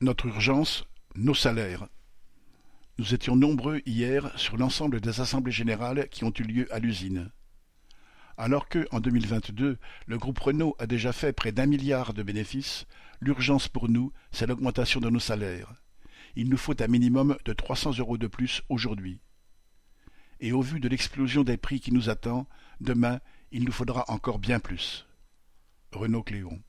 Notre urgence, nos salaires. Nous étions nombreux hier sur l'ensemble des assemblées générales qui ont eu lieu à l'usine. Alors que, en 2022, le groupe Renault a déjà fait près d'un milliard de bénéfices, l'urgence pour nous, c'est l'augmentation de nos salaires. Il nous faut un minimum de 300 euros de plus aujourd'hui. Et au vu de l'explosion des prix qui nous attend, demain, il nous faudra encore bien plus. Renault Cléon